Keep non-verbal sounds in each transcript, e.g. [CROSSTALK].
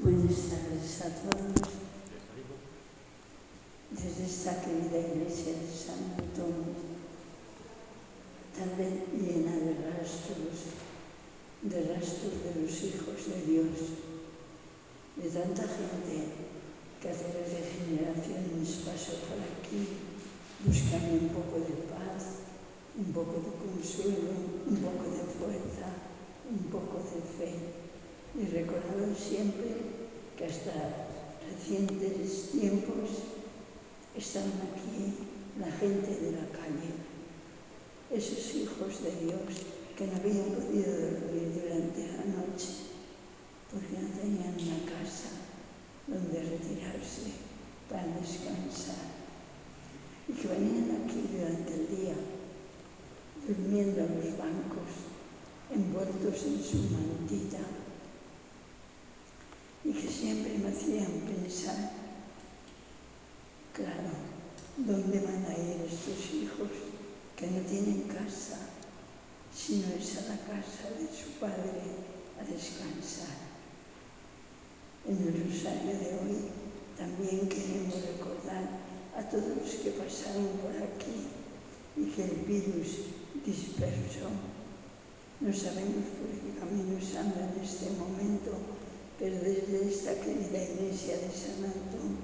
Buenas tardes a todos. Desde esta querida iglesia de San Antonio, tan llena de rastros, de rastros de los hijos de Dios, de tanta gente que a través de generaciones pasó por aquí buscando un poco de paz, un poco de consuelo, un poco de fuerza, un poco de fe y recordar siempre que hasta recientes tiempos estaban aquí la gente de la calle, esos hijos de Dios que no habían podido dormir durante la noche porque no tenían una casa donde retirarse para descansar. Y que venían aquí durante el día durmiendo en los bancos envueltos en su mantita y que siempre me hacían pensar, claro, ¿dónde van a ir estos hijos que no tienen casa, sino es a la casa de su padre a descansar? En el rosario de hoy también queremos recordar a todos los que pasaron por aquí y que el virus dispersó. No sabemos por qué caminos andan en este momento pero desde esta querida iglesia de San Antón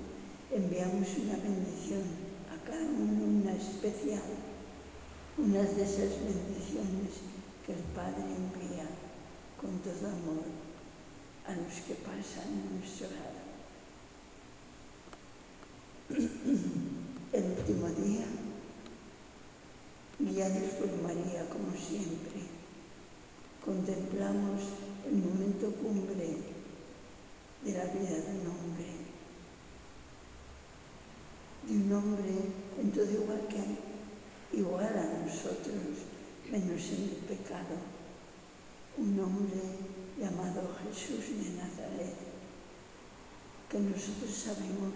enviamos una bendición a cada uno, una especial, unas de esas bendiciones que el Padre envía con todo amor a los que pasan en nuestro lado. El último día, guiados por María como siempre, contemplamos el momento cumbre de la vida de un hombre, de un hombre en todo igual que igual a nosotros, menos en el pecado, un hombre llamado Jesús de Nazaret, que nosotros sabemos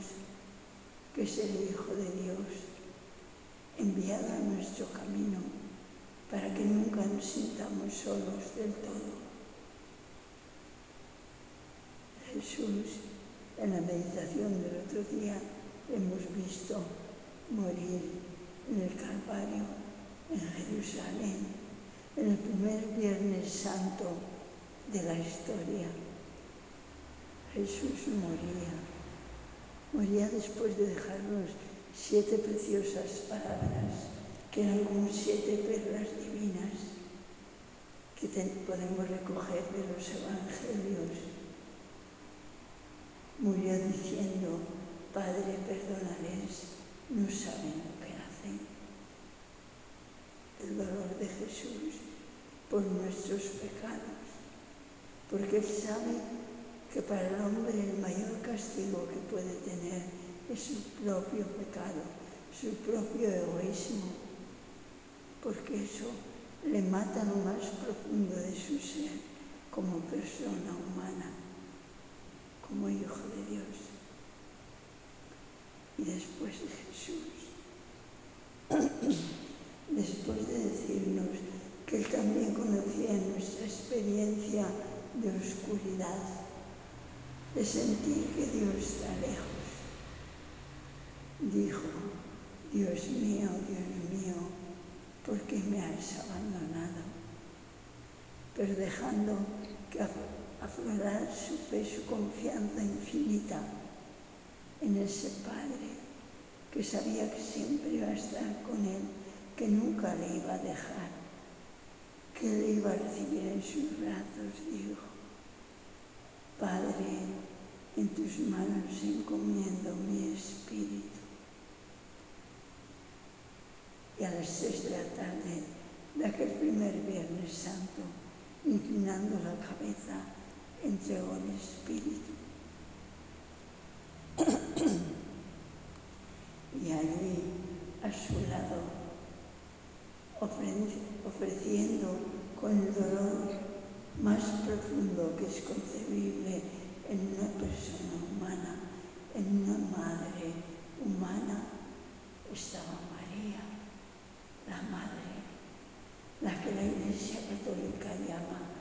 que es el Hijo de Dios, enviado a nuestro camino para que nunca nos sintamos solos del todo Jesús, en la meditación del otro día, hemos visto morir en el Calvario, en Jerusalén, en el primer Viernes Santo de la historia. Jesús moría, moría después de dejarnos siete preciosas palabras, que eran como siete perlas divinas que podemos recoger de los evangelios murió diciendo, Padre, perdónales, no saben lo que hacen. El dolor de Jesús por nuestros pecados, porque Él sabe que para el hombre el mayor castigo que puede tener es su propio pecado, su propio egoísmo, porque eso le mata lo más profundo de su ser como persona humana como Hijo de Dios. Y después de Jesús, [COUGHS] después de decirnos que Él también conocía nuestra experiencia de oscuridad, de sentir que Dios está lejos, dijo, Dios mío, Dios mío, ¿por qué me has abandonado? Pero dejando que aflorar su fe, su confianza infinita en ese Padre que sabía que siempre iba a estar con él, que nunca le iba a dejar, que le iba a recibir en sus brazos, dijo, Padre, en tus manos encomiendo mi espíritu. Y a las seis de la tarde de aquel primer Viernes Santo, inclinando la cabeza, entregó el Espíritu. y allí, a su lado, ofreciendo con el dolor más profundo que es concebible en una persona humana, en una madre humana, estaba María, la madre, la que la Iglesia Católica llama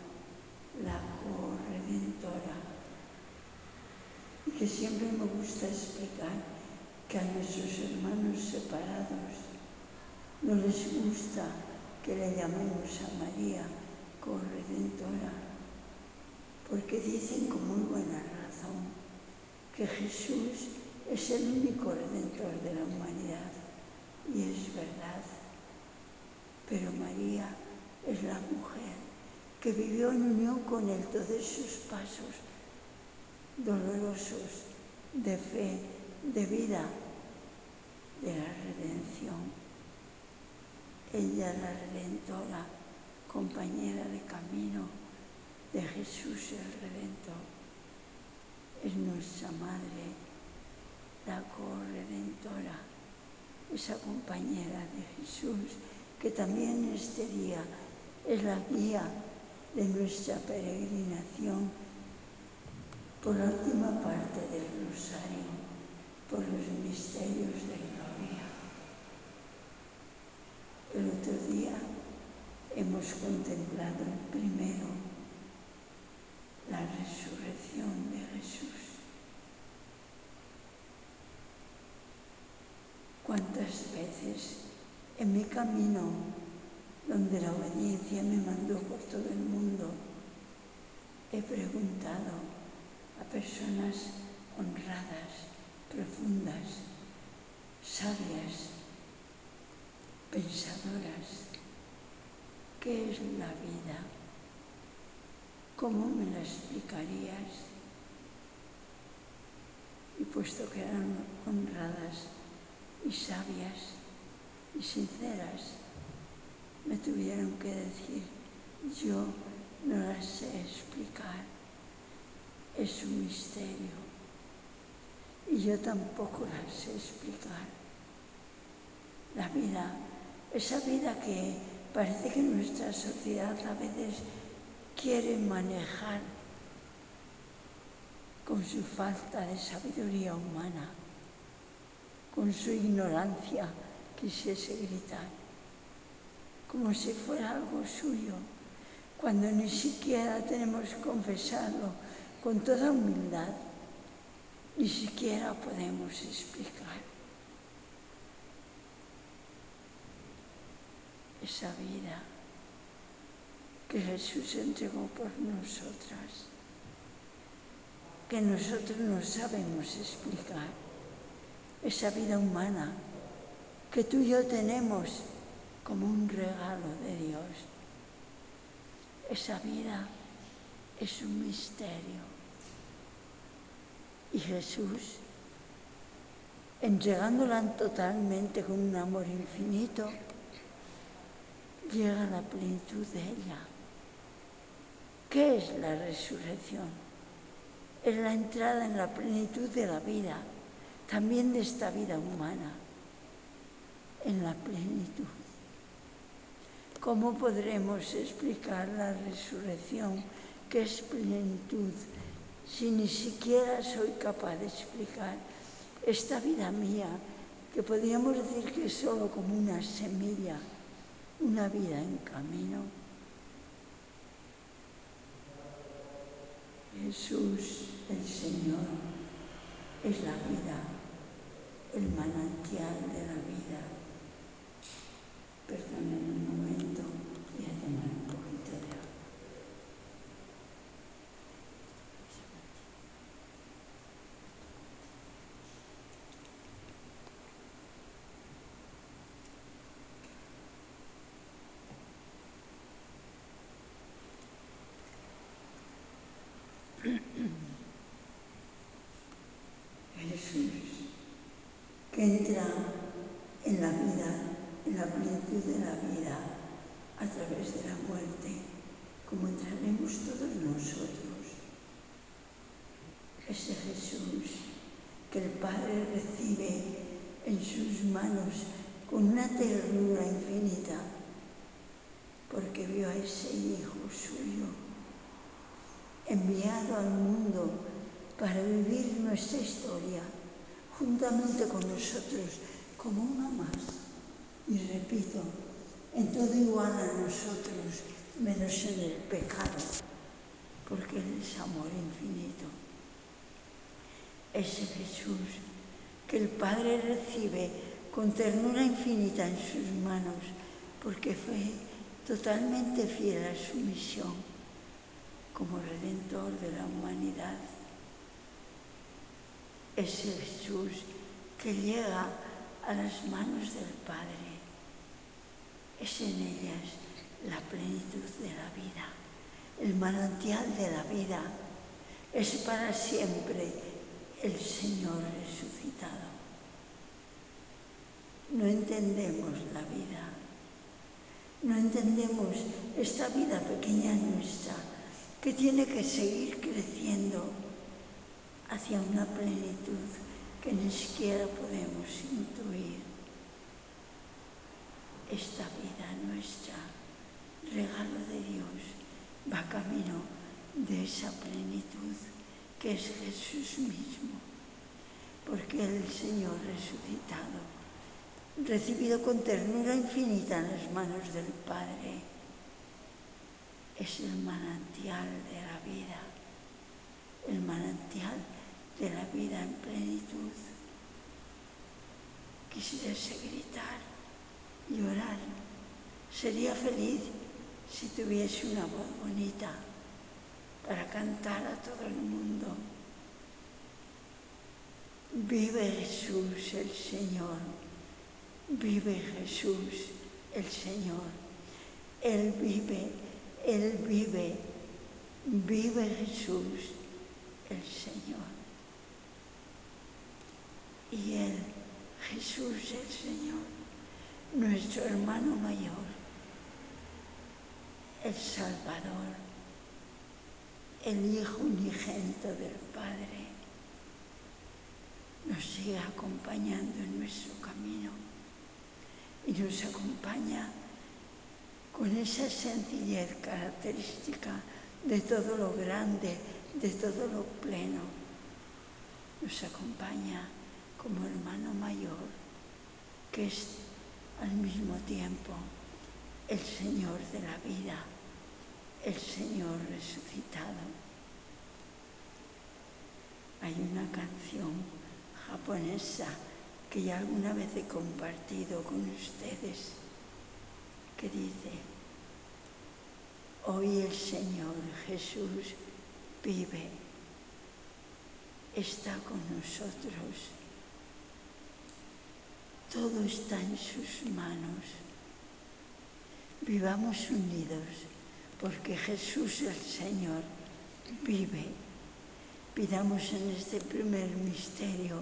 la corredentora, porque siempre me gusta explicar que a nuestros hermanos separados no les gusta que le llamemos a María corredentora, porque dicen con muy buena razón que Jesús es el único redentor de la humanidad, y es verdad. Pero María es la mujer que vivió en unión con Él todos sus pasos dolorosos de fe, de vida, de la redención. Ella la redentora, compañera de camino de Jesús el Redentor. Es nuestra Madre, la corredentora, esa compañera de Jesús que también este día es la guía de nuestra peregrinación por la última parte del rosario, por los misterios de gloria. El otro día hemos contemplado primero, la resurrección de Jesús. ¿Cuántas veces en mi camino, donde la obediencia me mandó por todo el mundo, he preguntado a personas honradas, profundas, sabias, pensadoras, ¿qué es la vida? ¿Cómo me la explicarías? Y puesto que eran honradas y sabias, y sinceras me tuvieron que decir, yo no las sé explicar, es un misterio. Y yo tampoco las sé explicar. La vida, esa vida que parece que nuestra sociedad a veces quiere manejar con su falta de sabiduría humana, con su ignorancia quisiese gritar, como si fuera algo suyo, cuando ni siquiera tenemos que confesarlo con toda humildad, ni siquiera podemos explicar esa vida que Jesús entregó por nosotras, que nosotros no sabemos explicar, esa vida humana que tú y yo tenemos como un regalo de Dios. Esa vida es un misterio. Y Jesús, entregándola totalmente con un amor infinito, llega a la plenitud de ella. ¿Qué es la resurrección? Es la entrada en la plenitud de la vida, también de esta vida humana en la plenitud. ¿Cómo podremos explicar la resurrección, que es plenitud, si ni siquiera soy capaz de explicar esta vida mía, que podríamos decir que es solo como una semilla, una vida en camino? Jesús, el Señor, es la vida, el manantial de la vida Perdonen un momento, voy a tomar un poquito de agua. Jesús, que entra en la vida en la plenitud de la vida a través de la muerte, como entraremos todos nosotros. Ese Jesús que el Padre recibe en sus manos con una ternura infinita, porque vio a ese Hijo suyo enviado al mundo para vivir nuestra historia con nosotros como una más. Y repito, en todo igual a nosotros, menos en el pecado, porque Él es amor infinito. ese Jesús que el Padre recibe con ternura infinita en sus manos, porque fue totalmente fiel a su misión como redentor de la humanidad. Ese Jesús que llega a las manos del Padre, es en ellas la plenitud de la vida, el manantial de la vida, es para siempre el Señor resucitado. No entendemos la vida, no entendemos esta vida pequeña nuestra que tiene que seguir creciendo hacia una plenitud que ni siquiera podemos intuir. Esta vida nuestra, regalo de Dios, va camino de esa plenitud que es Jesús mismo, porque el Señor resucitado, recibido con ternura infinita en las manos del Padre, es el manantial de la vida, el manantial de la vida en plenitud. Quisiese gritar, llorar, sería feliz si tuviese una voz bonita para cantar a todo el mundo. Vive Jesús el Señor, vive Jesús el Señor. Él vive, Él vive, vive Jesús el Señor. Y Él, Jesús el Señor, nuestro hermano mayor, el Salvador el Hijo unigénito del Padre, nos sigue acompañando en nuestro camino y nos acompaña con esa sencillez característica de todo lo grande, de todo lo pleno. Nos acompaña como hermano mayor, que es al mismo tiempo el Señor de la vida el Señor resucitado. Hay una canción japonesa que ya alguna vez he compartido con ustedes que dice, hoy el Señor Jesús vive, está con nosotros, todo está en sus manos, vivamos unidos porque Jesús el Señor vive. Pidamos en este primer misterio,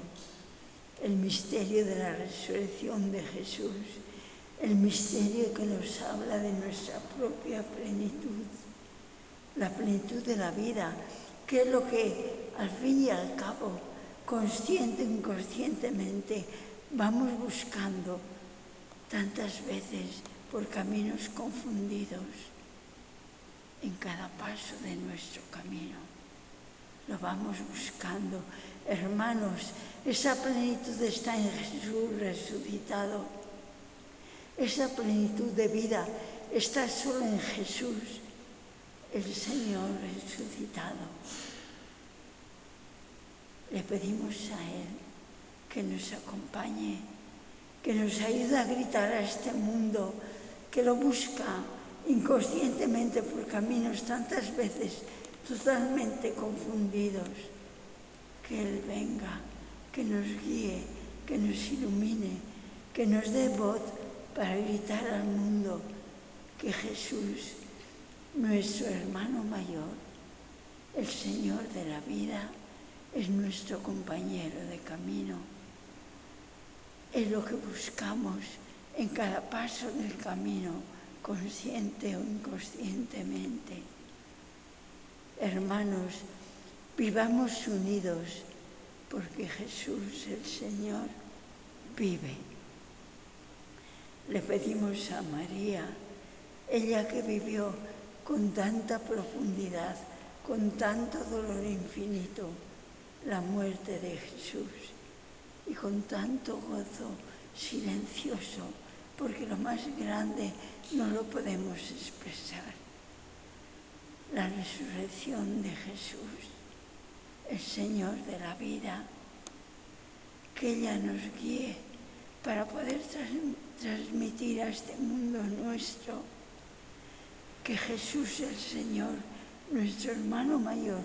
el misterio de la resurrección de Jesús, el misterio que nos habla de nuestra propia plenitud, la plenitud de la vida, que es lo que al fin y al cabo, consciente o inconscientemente, vamos buscando tantas veces por caminos confundidos en cada paso de nuestro camino. Lo vamos buscando. Hermanos, esa plenitud está en Jesús resucitado. Esa plenitud de vida está solo en Jesús, el Señor resucitado. Le pedimos a Él que nos acompañe, que nos ayude a gritar a este mundo que lo busca inconscientemente por caminos tantas veces totalmente confundidos, que Él venga, que nos guíe, que nos ilumine, que nos dé voz para gritar al mundo que Jesús, nuestro hermano mayor, el Señor de la vida, es nuestro compañero de camino. Es lo que buscamos en cada paso del camino consciente o inconscientemente. Hermanos, vivamos unidos porque Jesús el Señor vive. Le pedimos a María, ella que vivió con tanta profundidad, con tanto dolor infinito, la muerte de Jesús y con tanto gozo silencioso, porque lo más grande no lo podemos expresar. La resurrección de Jesús, el Señor de la vida, que ella nos guíe para poder transmitir a este mundo nuestro que Jesús el Señor, nuestro hermano mayor,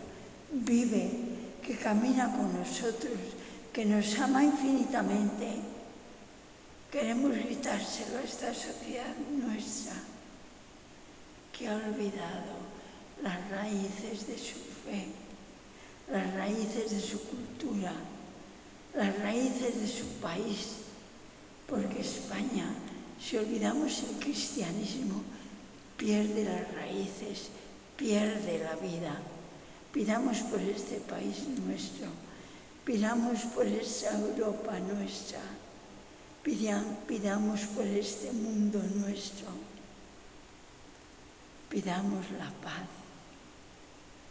vive, que camina con nosotros, que nos ama infinitamente. Queremos gritárselo a esta sociedad nuestra que ha olvidado las raíces de su fe, las raíces de su cultura, las raíces de su país, porque España, si olvidamos el cristianismo, pierde las raíces, pierde la vida. Pidamos por este país nuestro, pidamos por esta Europa nuestra, pidamos por este mundo nuestro, pidamos la paz,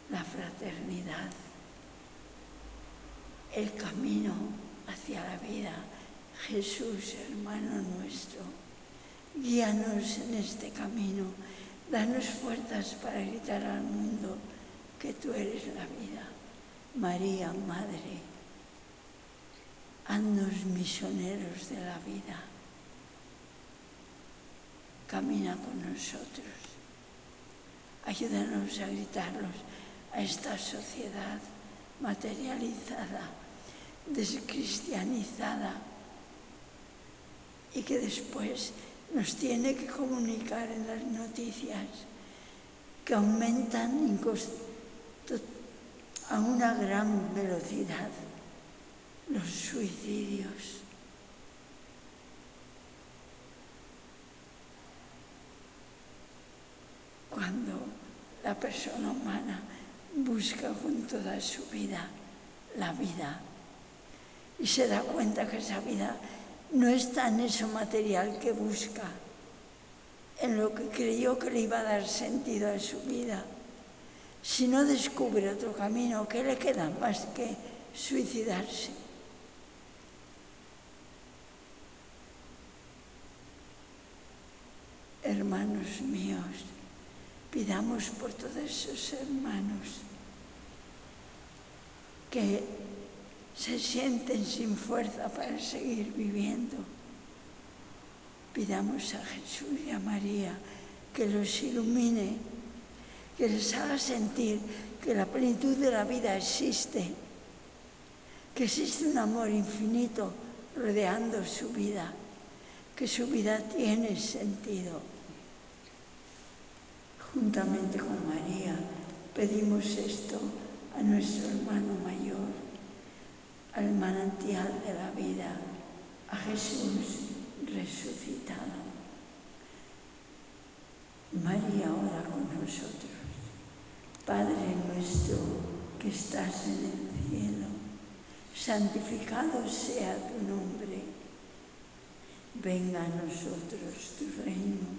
la fraternidad, el camino hacia la vida. Jesús, hermano nuestro, guíanos en este camino Danos fuerzas para gritar al mundo que tú eres la vida. María, Madre, haznos misioneros de la vida. Camina con nosotros. Ayúdanos a gritarlos a esta sociedad materializada, descristianizada y que después nos tiene que comunicar en las noticias que aumentan a una gran velocidad los suicidios. Cuando la persona humana busca con toda su vida la vida y se da cuenta que esa vida no está en eso material que busca, en lo que creyó que le iba a dar sentido a su vida. Si no descubre otro camino, ¿qué le queda más que suicidarse? Hermanos míos, pidamos por todos esos hermanos que se sienten sin fuerza para seguir viviendo. Pidamos a Jesús y a María que los ilumine, que les haga sentir que la plenitud de la vida existe, que existe un amor infinito rodeando su vida, que su vida tiene sentido. Juntamente con María pedimos esto a nuestro hermano mayor al manantial de la vida, a Jesús resucitado. María ora con nosotros. Padre nuestro que estás en el cielo, santificado sea tu nombre. Venga a nosotros tu reino.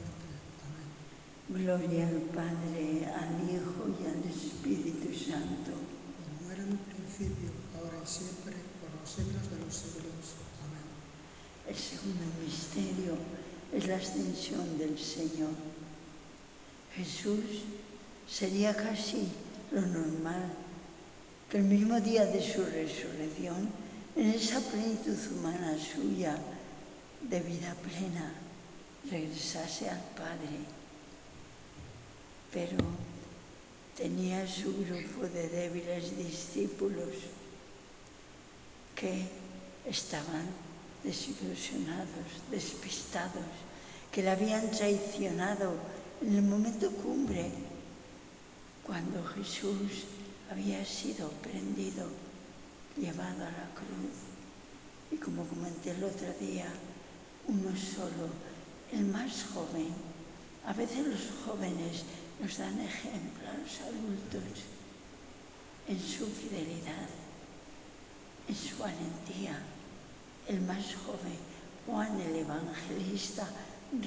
Amén. Gloria al Padre, al Hijo y al Espíritu Santo. Como era en un principio, ahora y siempre, por los siglos de los siglos. El segundo misterio, es la ascensión del Señor. Jesús sería casi lo normal, que el mismo día de su resurrección, en esa plenitud humana suya de vida plena, regresase al Padre. Pero tenía su grupo de débiles discípulos que estaban desilusionados, despistados, que le habían traicionado en el momento cumbre, cuando Jesús había sido prendido, llevado a la cruz. Y como comenté el otro día, uno solo, el más joven. A veces los jóvenes nos dan ejemplo a los adultos en su fidelidad, en su valentía. El más joven, Juan el Evangelista,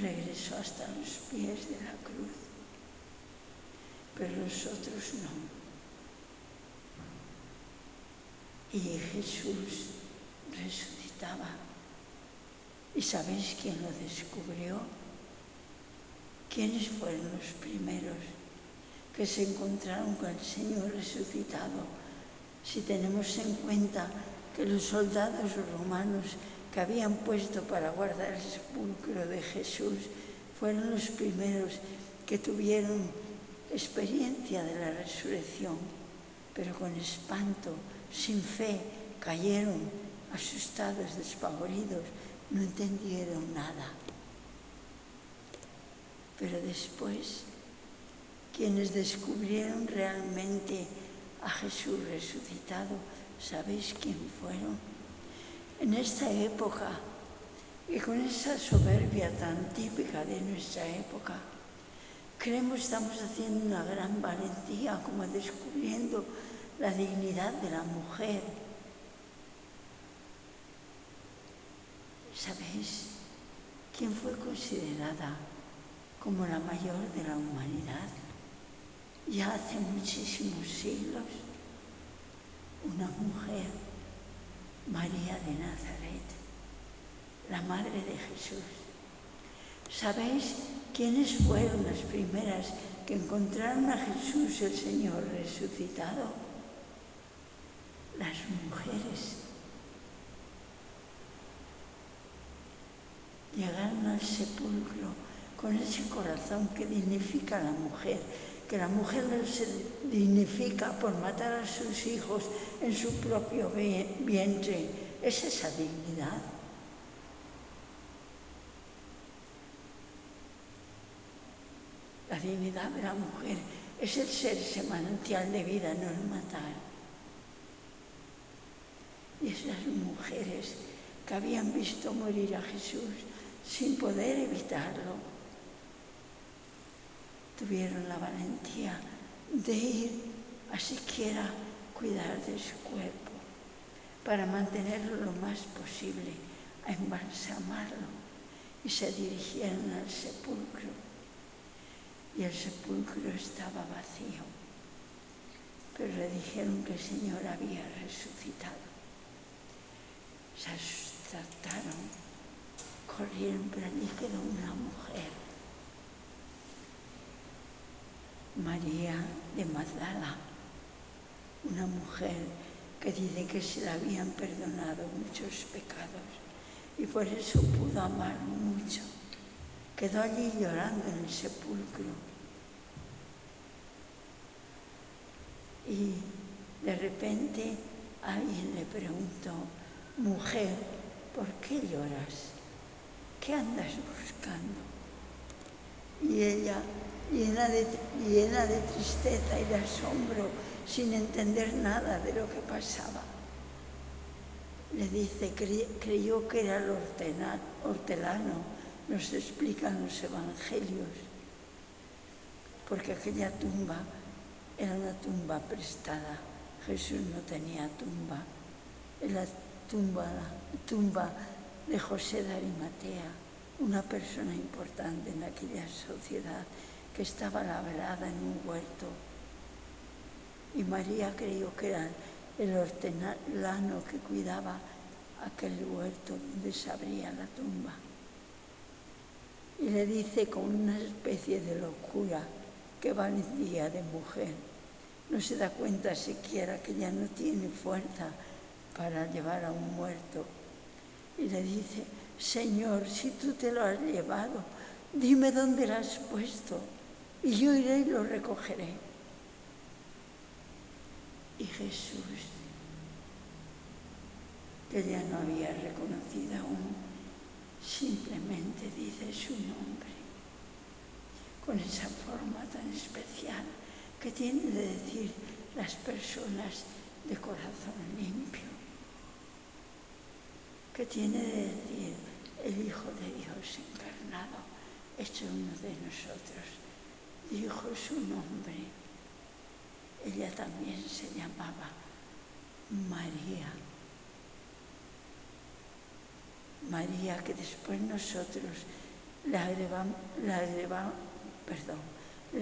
regresó hasta los pies de la cruz, pero los otros no. Y Jesús resucitaba. ¿Y sabéis quién lo descubrió? ¿Quiénes fueron los primeros que se encontraron con el Señor resucitado? Si tenemos en cuenta que los soldados romanos que habían puesto para guardar el sepulcro de Jesús fueron los primeros que tuvieron experiencia de la resurrección, pero con espanto, sin fe, cayeron asustados, despavoridos, no entendieron nada. Pero después, quienes descubrieron realmente a Jesús resucitado, ¿sabéis quién fueron? en esta época y con esa soberbia tan típica de nuestra época, creemos estamos haciendo una gran valentía como descubriendo la dignidad de la mujer. ¿Sabéis quién fue considerada como la mayor de la humanidad? Ya hace muchísimos siglos, una mujer María de Nazaret, la Madre de Jesús. ¿Sabéis quiénes fueron las primeras que encontraron a Jesús el Señor resucitado? Las mujeres. Llegaron al sepulcro con ese corazón que dignifica a la mujer, que la mujer se dignifica por matar a sus hijos en su propio vientre. Es esa dignidad. La dignidad de la mujer es el ser ese manantial de vida, no el matar. Y esas mujeres que habían visto morir a Jesús sin poder evitarlo, tuvieron la valentía de ir a siquiera cuidar de su cuerpo para mantenerlo lo más posible, a embalsamarlo y se dirigieron al sepulcro. Y el sepulcro estaba vacío, pero le dijeron que el Señor había resucitado. Se asustaron, corrieron, pero allí quedó una mujer María de Magdala, una mujer que dice que se le habían perdonado muchos pecados y por eso pudo amar mucho. Quedó allí llorando en el sepulcro y de repente alguien le preguntó, mujer, ¿por qué lloras? ¿Qué andas buscando? Y ella llena de, llena de tristeza y de asombro, sin entender nada de lo que pasaba. Le dice, creyó que era el hortelano, nos explican los evangelios, porque aquella tumba era una tumba prestada. Jesús no tenía tumba, era la tumba, la tumba de José de Arimatea, una persona importante en aquella sociedad que estaba labrada en un huerto. Y María creyó que era el hortelano que cuidaba aquel huerto donde se abría la tumba. y le dice con una especie de locura que va día de mujer. No se da cuenta siquiera que ya no tiene fuerza para llevar a un muerto. Y le dice, Señor, si tú te lo has llevado, dime dónde lo has puesto y yo iré y lo recogeré. Y Jesús, que ya no había reconocido aún, simplemente dice su nombre, con esa forma tan especial que tienen de decir las personas de corazón limpio, que tiene de decir el Hijo de Dios encarnado, hecho uno de nosotros, dijo su nombre. Ella también se llamaba María. María que después nosotros le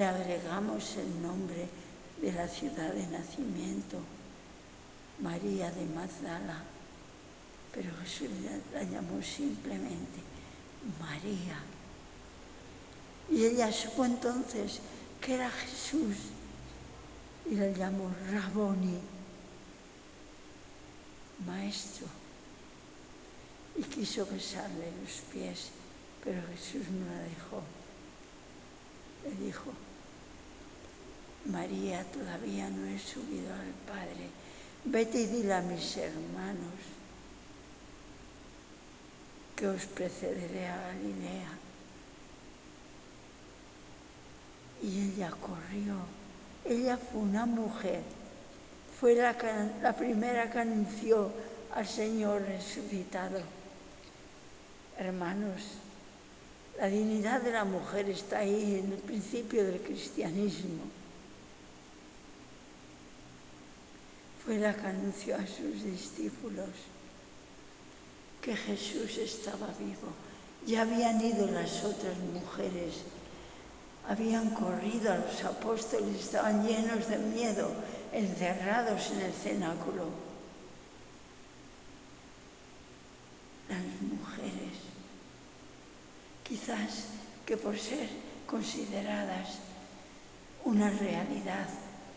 agregamos, el nombre de la ciudad de nacimiento, María de Magdala, pero Jesús la llamó simplemente María. Y ella supo entonces que era Jesús y la llamó Raboni, maestro y quiso besarle los pies, pero Jesús no la dejó. Le dijo, María, todavía no he subido al Padre, vete y dile a mis hermanos que os precederé a Galilea. Y ella corrió, ella fue una mujer, fue la, la primera que anunció al Señor resucitado. Hermanos, la dignidad de la mujer está ahí en el principio del cristianismo. Fue la que anunció a sus discípulos que Jesús estaba vivo. Ya habían ido las otras mujeres, habían corrido a los apóstoles, estaban llenos de miedo, encerrados en el cenáculo. Las mujeres quizás que por ser consideradas una realidad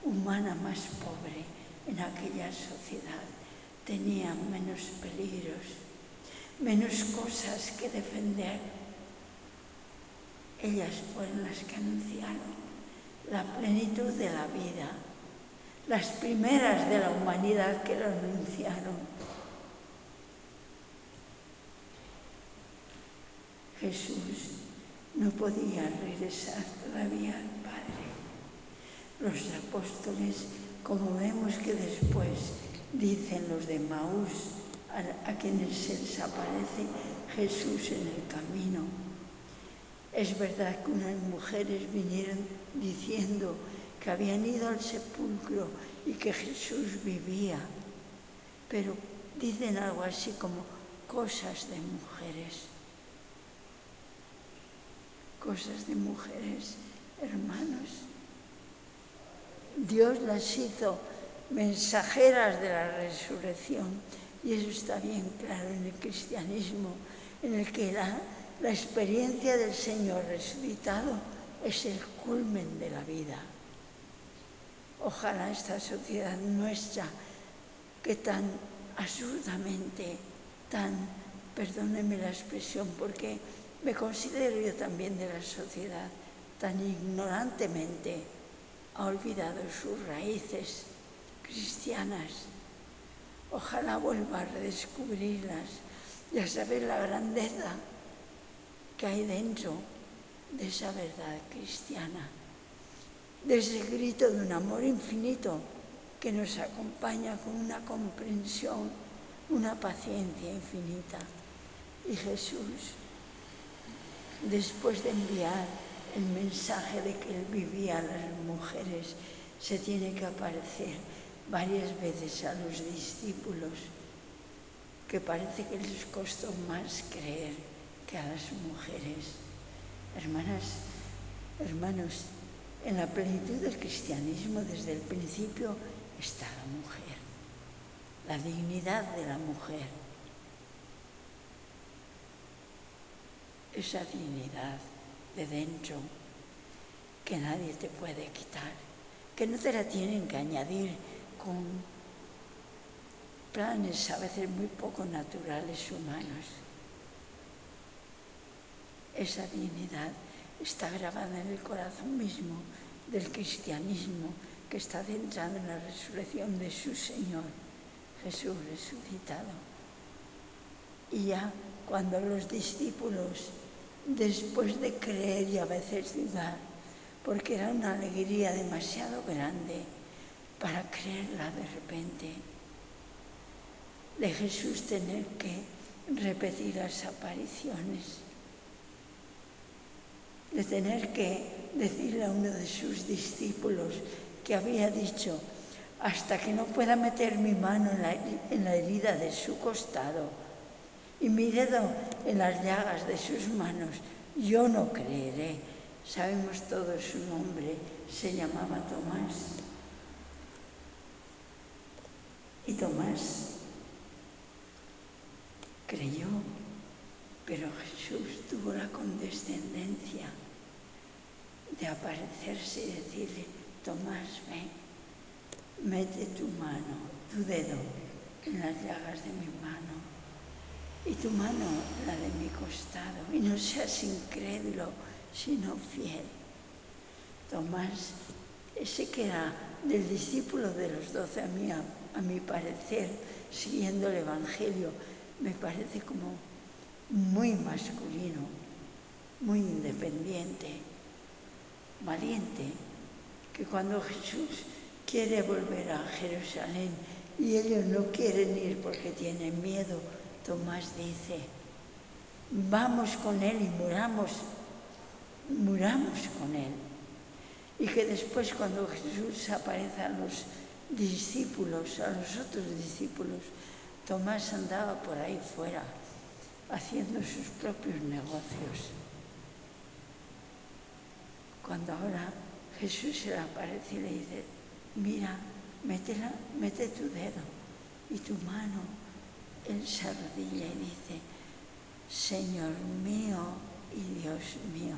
humana más pobre en aquella sociedad, tenían menos peligros, menos cosas que defender. Ellas fueron las que anunciaron la plenitud de la vida, las primeras de la humanidad que lo anunciaron Jesús no podía regresar todavía al Padre. Los apóstoles, como vemos que después dicen los de Maús, a, quienes se les aparece Jesús en el camino. Es verdad que unas mujeres vinieron diciendo que habían ido al sepulcro y que Jesús vivía, pero dicen algo así como cosas de mujeres. Cosas de mujeres, hermanos. Dios las hizo mensajeras de la resurrección. Y eso está bien claro en el cristianismo, en el que la, la experiencia del Señor resucitado es el culmen de la vida. Ojalá esta sociedad nuestra, que tan absurdamente, tan, perdónenme la expresión, porque me considero yo también de la sociedad, tan ignorantemente ha olvidado sus raíces cristianas. Ojalá vuelva a redescubrirlas y a saber la grandeza que hay dentro de esa verdad cristiana, de ese grito de un amor infinito que nos acompaña con una comprensión, una paciencia infinita. Y Jesús después de enviar el mensaje de que él vivía a las mujeres, se tiene que aparecer varias veces a los discípulos, que parece que les costó más creer que a las mujeres. Hermanas, hermanos, en la plenitud del cristianismo desde el principio está la mujer, la dignidad de la mujer esa dignidad de dentro que nadie te puede quitar, que no te la tienen que añadir con planes a veces muy poco naturales humanos. Esa dignidad está grabada en el corazón mismo del cristianismo que está centrado en la resurrección de su Señor, Jesús resucitado. Y ya cuando los discípulos, después de creer y a veces dudar, porque era una alegría demasiado grande para creerla de repente, de Jesús tener que repetir las apariciones, de tener que decirle a uno de sus discípulos que había dicho, hasta que no pueda meter mi mano en la, herida de su costado y mi dedo en las llagas de sus manos, yo no creeré. Sabemos todo su nombre, se llamaba Tomás. Y Tomás creyó, pero Jesús tuvo la condescendencia de aparecerse y decirle, Tomás, ven, mete tu mano, tu dedo en las llagas de mi mano y tu mano la de mi costado y no seas incrédulo, sino fiel. Tomás, ese que era del discípulo de los doce, a mí, a, a mi parecer, siguiendo el Evangelio, me parece como muy masculino, muy independiente, valiente, que cuando Jesús quiere volver a Jerusalén y ellos no quieren ir porque tienen miedo, Tomás dice, vamos con Él y muramos, muramos con Él. Y que después cuando Jesús aparece a los discípulos, a los otros discípulos, Tomás andaba por ahí fuera haciendo sus propios negocios. Cuando ahora Jesús se le aparece y le dice, mira, métela, mete tu dedo y tu mano. Él se arrodilla y dice, Señor mío y Dios mío.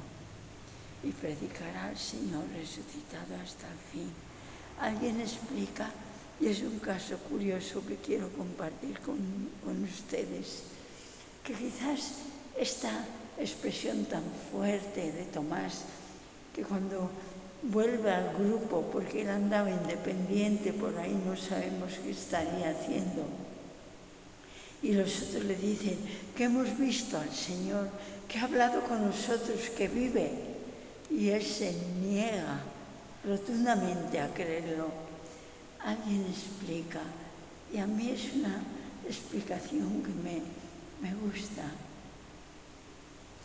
Y predicará al Señor resucitado hasta el fin. Alguien explica, y es un caso curioso que quiero compartir con, con ustedes, que quizás esta expresión tan fuerte de Tomás, que cuando vuelve al grupo, porque él andaba independiente por ahí, no sabemos qué estaría haciendo. Y los otros le dicen que hemos visto al Señor, que ha hablado con nosotros, que vive. Y él se niega rotundamente a creerlo. Alguien explica, y a mí es una explicación que me, me gusta.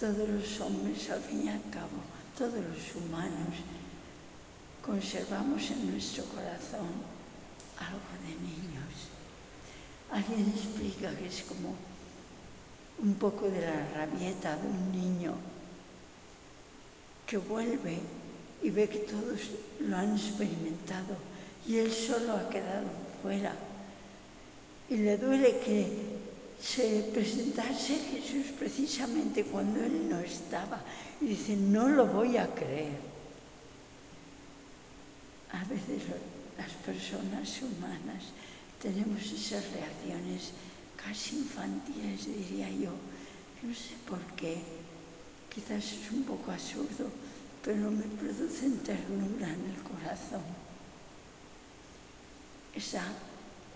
Todos los hombres, al fin y al cabo, todos los humanos, conservamos en nuestro corazón algo de niños. Alguien explica que es como un poco de la rabieta de un niño que vuelve y ve que todos lo han experimentado y él solo ha quedado fuera. Y le duele que se presentase Jesús precisamente cuando él no estaba. Y dice, no lo voy a creer. A veces las personas humanas tenemos esas reacciones casi infantiles, diría yo. No sé por qué, quizás es un poco absurdo, pero me producen ternura en el corazón. Esa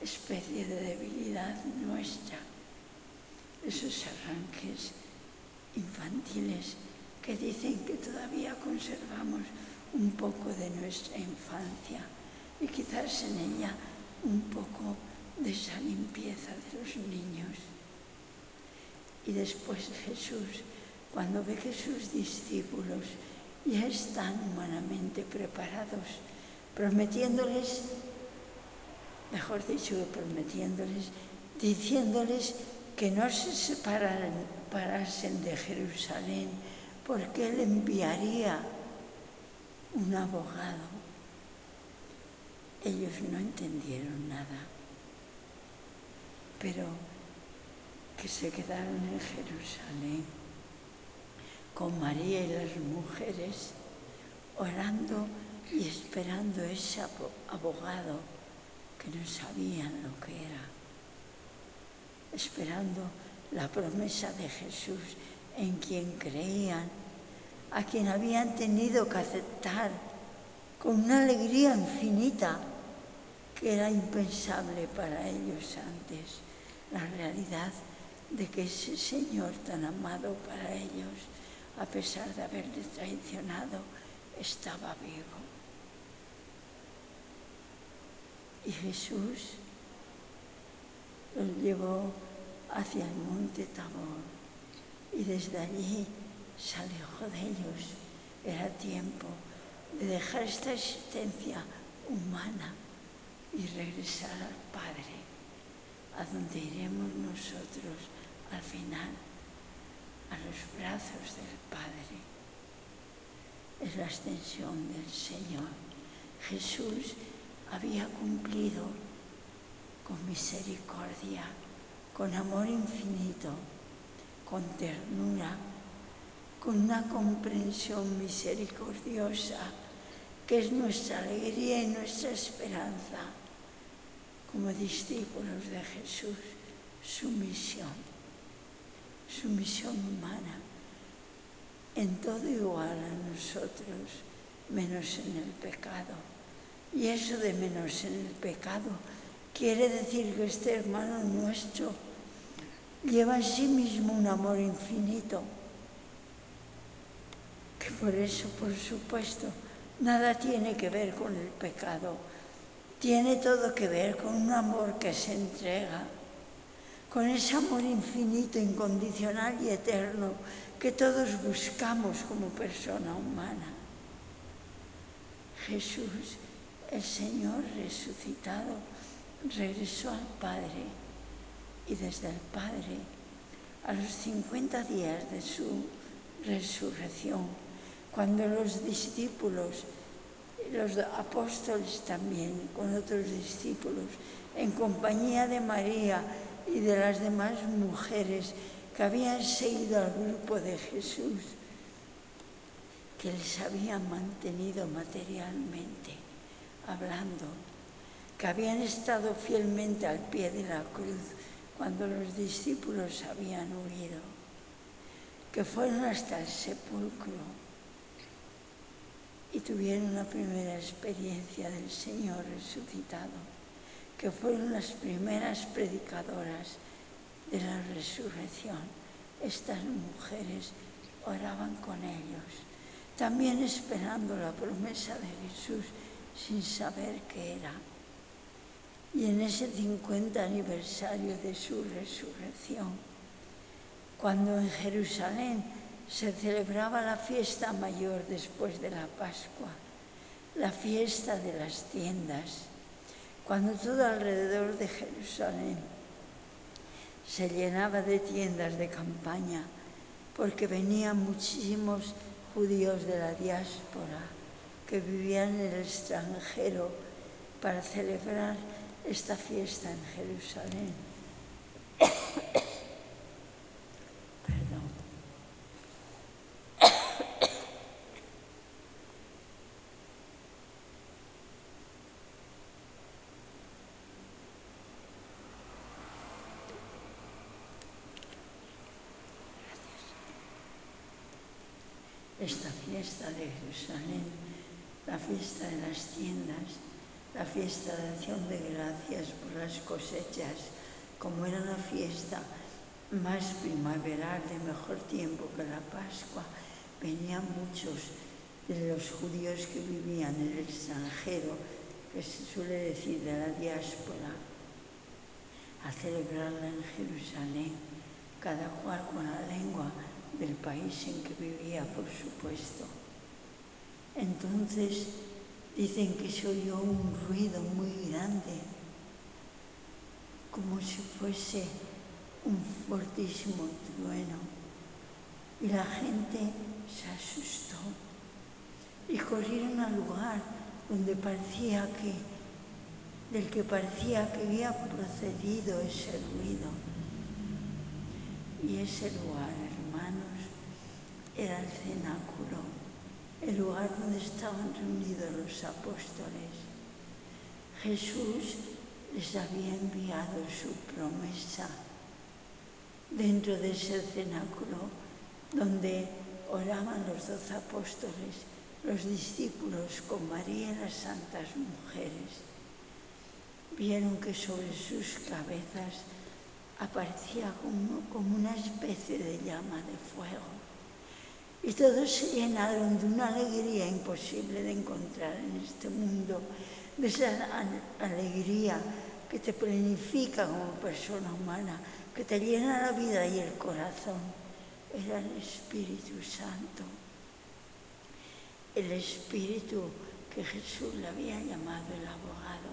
especie de debilidad nuestra, esos arranques infantiles que dicen que todavía conservamos un poco de nuestra infancia y quizás en ella un poco de esa limpieza de los niños. Y después Jesús, cuando ve que sus discípulos ya están humanamente preparados, prometiéndoles, mejor dicho, prometiéndoles, diciéndoles que no se separasen de Jerusalén, porque Él enviaría un abogado. Ellos no entendieron nada, pero que se quedaron en Jerusalén, con María y las mujeres, orando y esperando ese abogado que no sabían lo que era, esperando la promesa de Jesús en quien creían, a quien habían tenido que aceptar con una alegría infinita que era impensable para ellos antes, la realidad de que ese Señor tan amado para ellos, a pesar de haberles traicionado, estaba vivo. Y Jesús los llevó hacia el monte Tabor y desde allí se alejó de ellos. Era tiempo de dejar esta existencia humana y regresar al Padre, a donde iremos nosotros al final, a los brazos del Padre. Es la extensión del Señor. Jesús había cumplido con misericordia, con amor infinito, con ternura, con una comprensión misericordiosa que es nuestra alegría y nuestra esperanza como discípulos de Jesús, su misión, su misión humana, en todo igual a nosotros, menos en el pecado. Y eso de menos en el pecado quiere decir que este hermano nuestro lleva en sí mismo un amor infinito, que por eso, por supuesto, nada tiene que ver con el pecado, tiene todo que ver con un amor que se entrega, con ese amor infinito, incondicional y eterno que todos buscamos como persona humana. Jesús, el Señor resucitado, regresó al Padre y desde el Padre, a los 50 días de su resurrección, cuando los discípulos, los apóstoles también, con otros discípulos, en compañía de María y de las demás mujeres que habían seguido al grupo de Jesús, que les habían mantenido materialmente, hablando, que habían estado fielmente al pie de la cruz cuando los discípulos habían huido, que fueron hasta el sepulcro y tuvieron la primera experiencia del Señor resucitado, que fueron las primeras predicadoras de la resurrección. Estas mujeres oraban con ellos, también esperando la promesa de Jesús sin saber qué era. Y en ese 50 aniversario de su resurrección, cuando en Jerusalén se celebraba la fiesta mayor después de la Pascua, la fiesta de las tiendas, cuando todo alrededor de Jerusalén se llenaba de tiendas de campaña, porque venían muchísimos judíos de la diáspora que vivían en el extranjero para celebrar esta fiesta en Jerusalén. esta fiesta de Jerusalén, la fiesta de las tiendas, la fiesta de acción de gracias por las cosechas, como era la fiesta más primaveral de mejor tiempo que la Pascua, venían muchos de los judíos que vivían en el extranjero, que se suele decir de la diáspora, a celebrarla en Jerusalén, cada cual con la lengua del país en que vivía, por supuesto. Entonces dicen que se oyó un ruido muy grande, como si fuese un fortísimo trueno, y la gente se asustó y corrieron al lugar donde parecía que, del que parecía que había procedido ese ruido. Y ese lugar, hermanos, era el cenáculo, el lugar donde estaban reunidos los apóstoles. Jesús les había enviado su promesa dentro de ese cenáculo donde oraban los doce apóstoles, los discípulos con María y las santas mujeres. Vieron que sobre sus cabezas aparecía como, como una especie de llama de fuego. Y todos se llenaron de una alegría imposible de encontrar en este mundo, de esa alegría que te planifica como persona humana, que te llena la vida y el corazón. Era el Espíritu Santo, el Espíritu que Jesús le había llamado el abogado.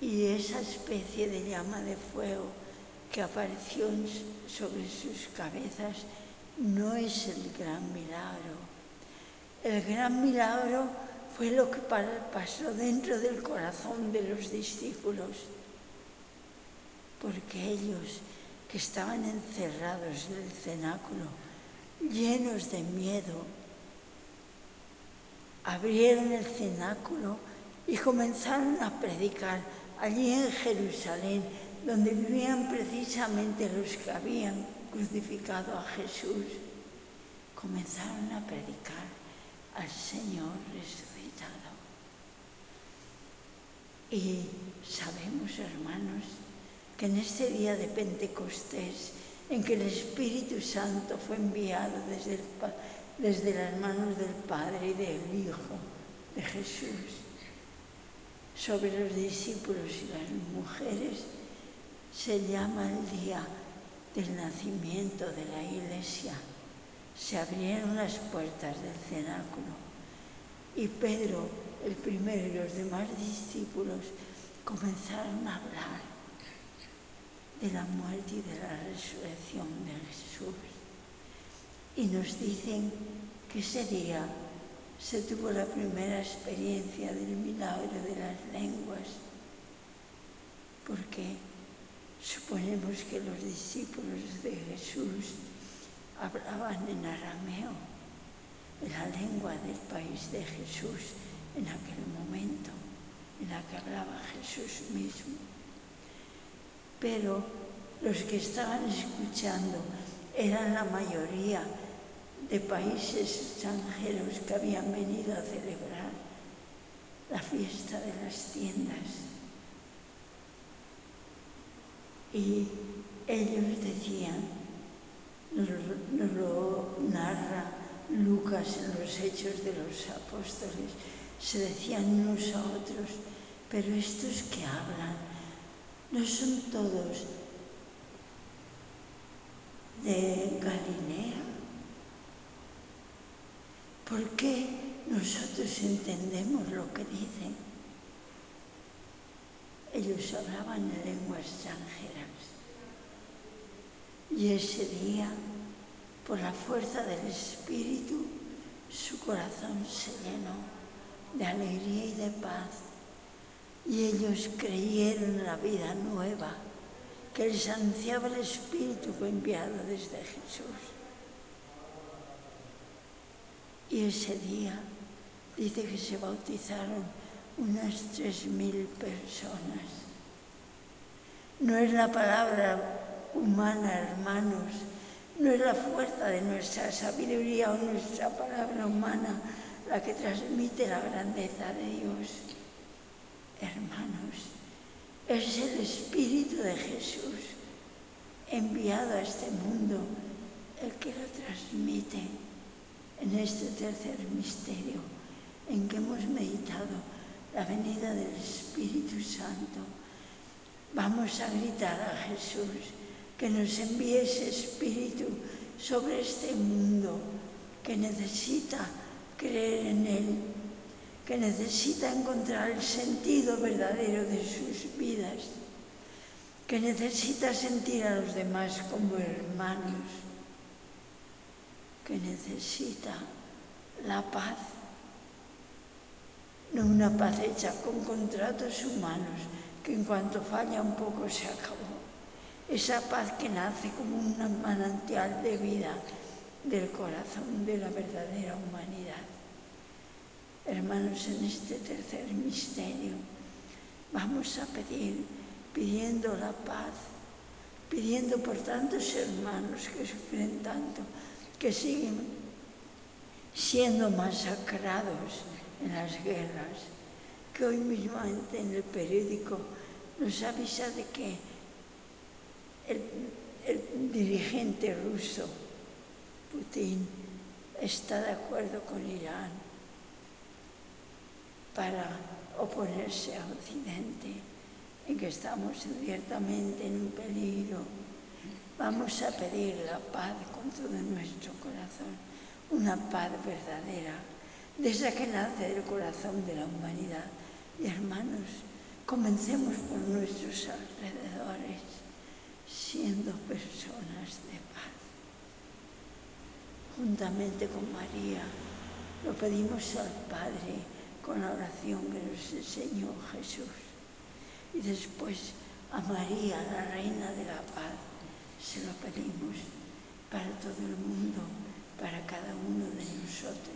Y esa especie de llama de fuego que apareció sobre sus cabezas no es el gran milagro. El gran milagro fue lo que pasó dentro del corazón de los discípulos, porque ellos que estaban encerrados en el cenáculo, llenos de miedo, abrieron el cenáculo y comenzaron a predicar allí en Jerusalén, donde vivían precisamente los que habían crucificado a Jesús. Comenzaron a predicar al Señor resucitado. Y sabemos, hermanos, que en este día de Pentecostés, en que el Espíritu Santo fue enviado desde, desde las manos del Padre y del Hijo de Jesús sobre los discípulos y las mujeres, se llama el día del nacimiento de la Iglesia se abrieron las puertas del cenáculo y Pedro, el primero y los demás discípulos comenzaron a hablar de la muerte y de la resurrección de Jesús. Y nos dicen que ese día se tuvo la primera experiencia del milagro de las lenguas, porque suponemos que los discípulos de Jesús hablaban en arameo, la lengua del país de Jesús en aquel momento, en la que hablaba Jesús mismo. Pero los que estaban escuchando eran la mayoría de países extranjeros que habían venido a celebrar la fiesta de las tiendas. Y ellos decían, nos, lo narra Lucas en los Hechos de los Apóstoles, se decían unos a otros, pero estos que hablan no son todos de Galilea. ¿Por qué nosotros entendemos lo que dicen? Ellos hablaban en lengua extranjera. Y ese día, por la fuerza del Espíritu, su corazón se llenó de alegría y de paz. Y ellos creyeron en la vida nueva que les anunciaba el Espíritu enviado desde Jesús. Y ese día dice que se bautizaron unas tres mil personas. No es la palabra humana, hermanos. No es la fuerza de nuestra sabiduría o nuestra palabra humana la que transmite la grandeza de Dios. Hermanos, es el Espíritu de Jesús enviado a este mundo el que lo transmite en este tercer misterio en que hemos meditado la venida del Espíritu Santo. Vamos a gritar a Jesús que nos envíe ese espíritu sobre este mundo que necesita creer en Él, que necesita encontrar el sentido verdadero de sus vidas, que necesita sentir a los demás como hermanos, que necesita la paz, no una paz hecha con contratos humanos, que en cuanto falla un poco se acabó esa paz que nace como un manantial de vida del corazón de la verdadera humanidad. Hermanos, en este tercer misterio vamos a pedir, pidiendo la paz, pidiendo por tantos hermanos que sufren tanto, que siguen siendo masacrados en las guerras, que hoy mismo en el periódico nos avisa de que el, el dirigente ruso, Putin, está de acuerdo con Irán para oponerse a Occidente, en que estamos ciertamente en un peligro. Vamos a pedir la paz con todo nuestro corazón, una paz verdadera, de esa que nace del corazón de la humanidad. Y hermanos, comencemos por nuestros alrededores, siendo personas de paz. Juntamente con María, lo pedimos al Padre con la oración que nos enseñó Jesús. Y después a María, la Reina de la Paz, se lo pedimos para todo el mundo, para cada uno de nosotros.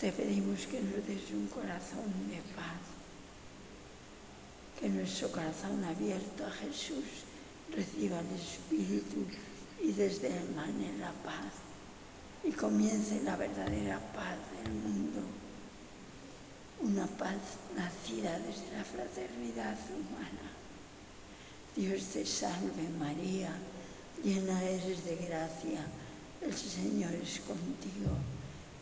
te pedimos que nos des un corazón de paz, que nuestro corazón abierto a Jesús reciba el Espíritu y desde el emane la paz y comience la verdadera paz del mundo, una paz nacida desde la fraternidad humana. Dios te salve María, llena eres de gracia, el Señor es contigo,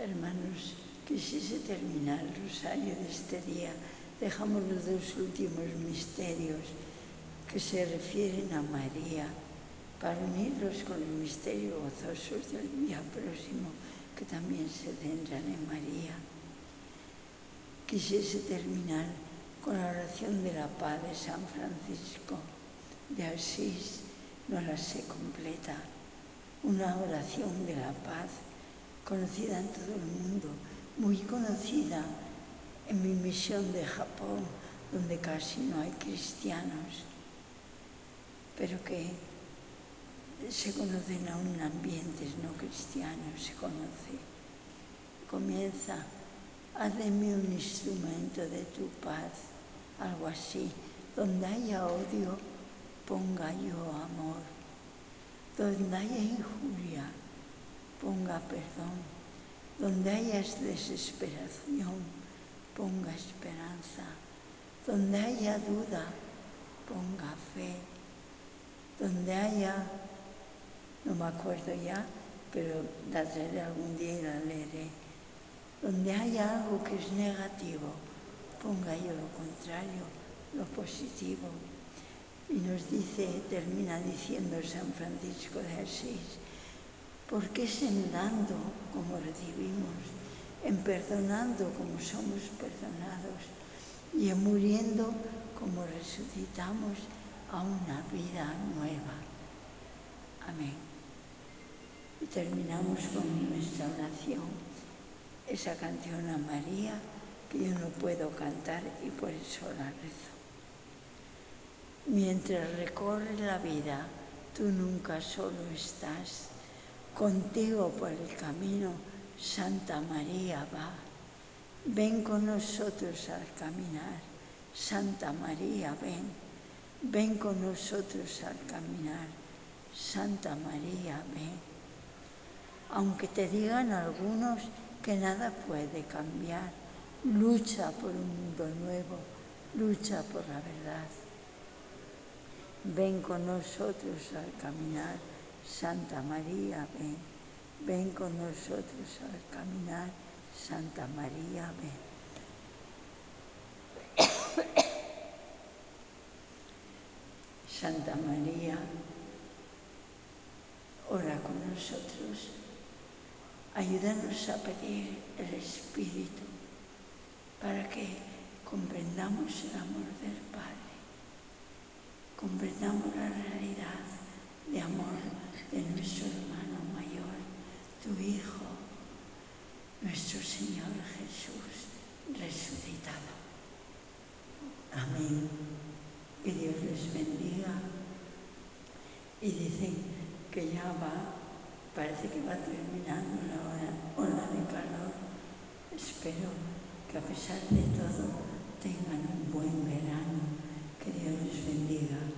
Hermanos, quisiese terminar el rosario de este día. Dejamos los dos últimos misterios que se refieren a María para unirlos con los misterios gozosos del día próximo que también se centran en María. Quisiese terminar con la oración de la paz de San Francisco de Asís, no la sé completa, una oración de la paz conocida en todo el mundo, muy conocida en mi misión de Japón, donde casi no hay cristianos, pero que se conocen aún en ambientes no cristianos, se conoce. Comienza, hazme un instrumento de tu paz, algo así, donde haya odio, ponga yo amor, donde haya injuria, ponga perdón, donde haya desesperación, ponga esperanza, donde haya duda, ponga fe, donde haya, no me acuerdo ya, pero la traeré algún día y la leeré. Donde haya algo que es negativo, ponga yo lo contrario, lo positivo. Y nos dice, termina diciendo San Francisco de Asís, porque es en dando como recibimos, en perdonando como somos perdonados y en muriendo como resucitamos a una vida nueva. Amén. Y terminamos con nuestra oración, esa canción a María que yo no puedo cantar y por eso la rezo. Mientras recorre la vida, tú nunca solo estás. Contigo por el camino, Santa María va. Ven con nosotros al caminar. Santa María, ven. Ven con nosotros al caminar. Santa María, ven. Aunque te digan algunos que nada puede cambiar, lucha por un mundo nuevo, lucha por la verdad. Ven con nosotros al caminar, Santa María, ven. Ven con nosotros al caminar, Santa María, ven. [COUGHS] Santa María, ora con nosotros. Ayúdanos a pedir el Espíritu para que comprendamos el amor del Padre comprendamos la realidad de amor de nuestro hermano mayor, tu Hijo, nuestro Señor Jesús resucitado. Amén. Que Dios les bendiga. Y dicen que ya va, parece que va terminando la hora, ola de calor. Espero que a pesar de todo tengan un buen verano. Que Dios les bendiga.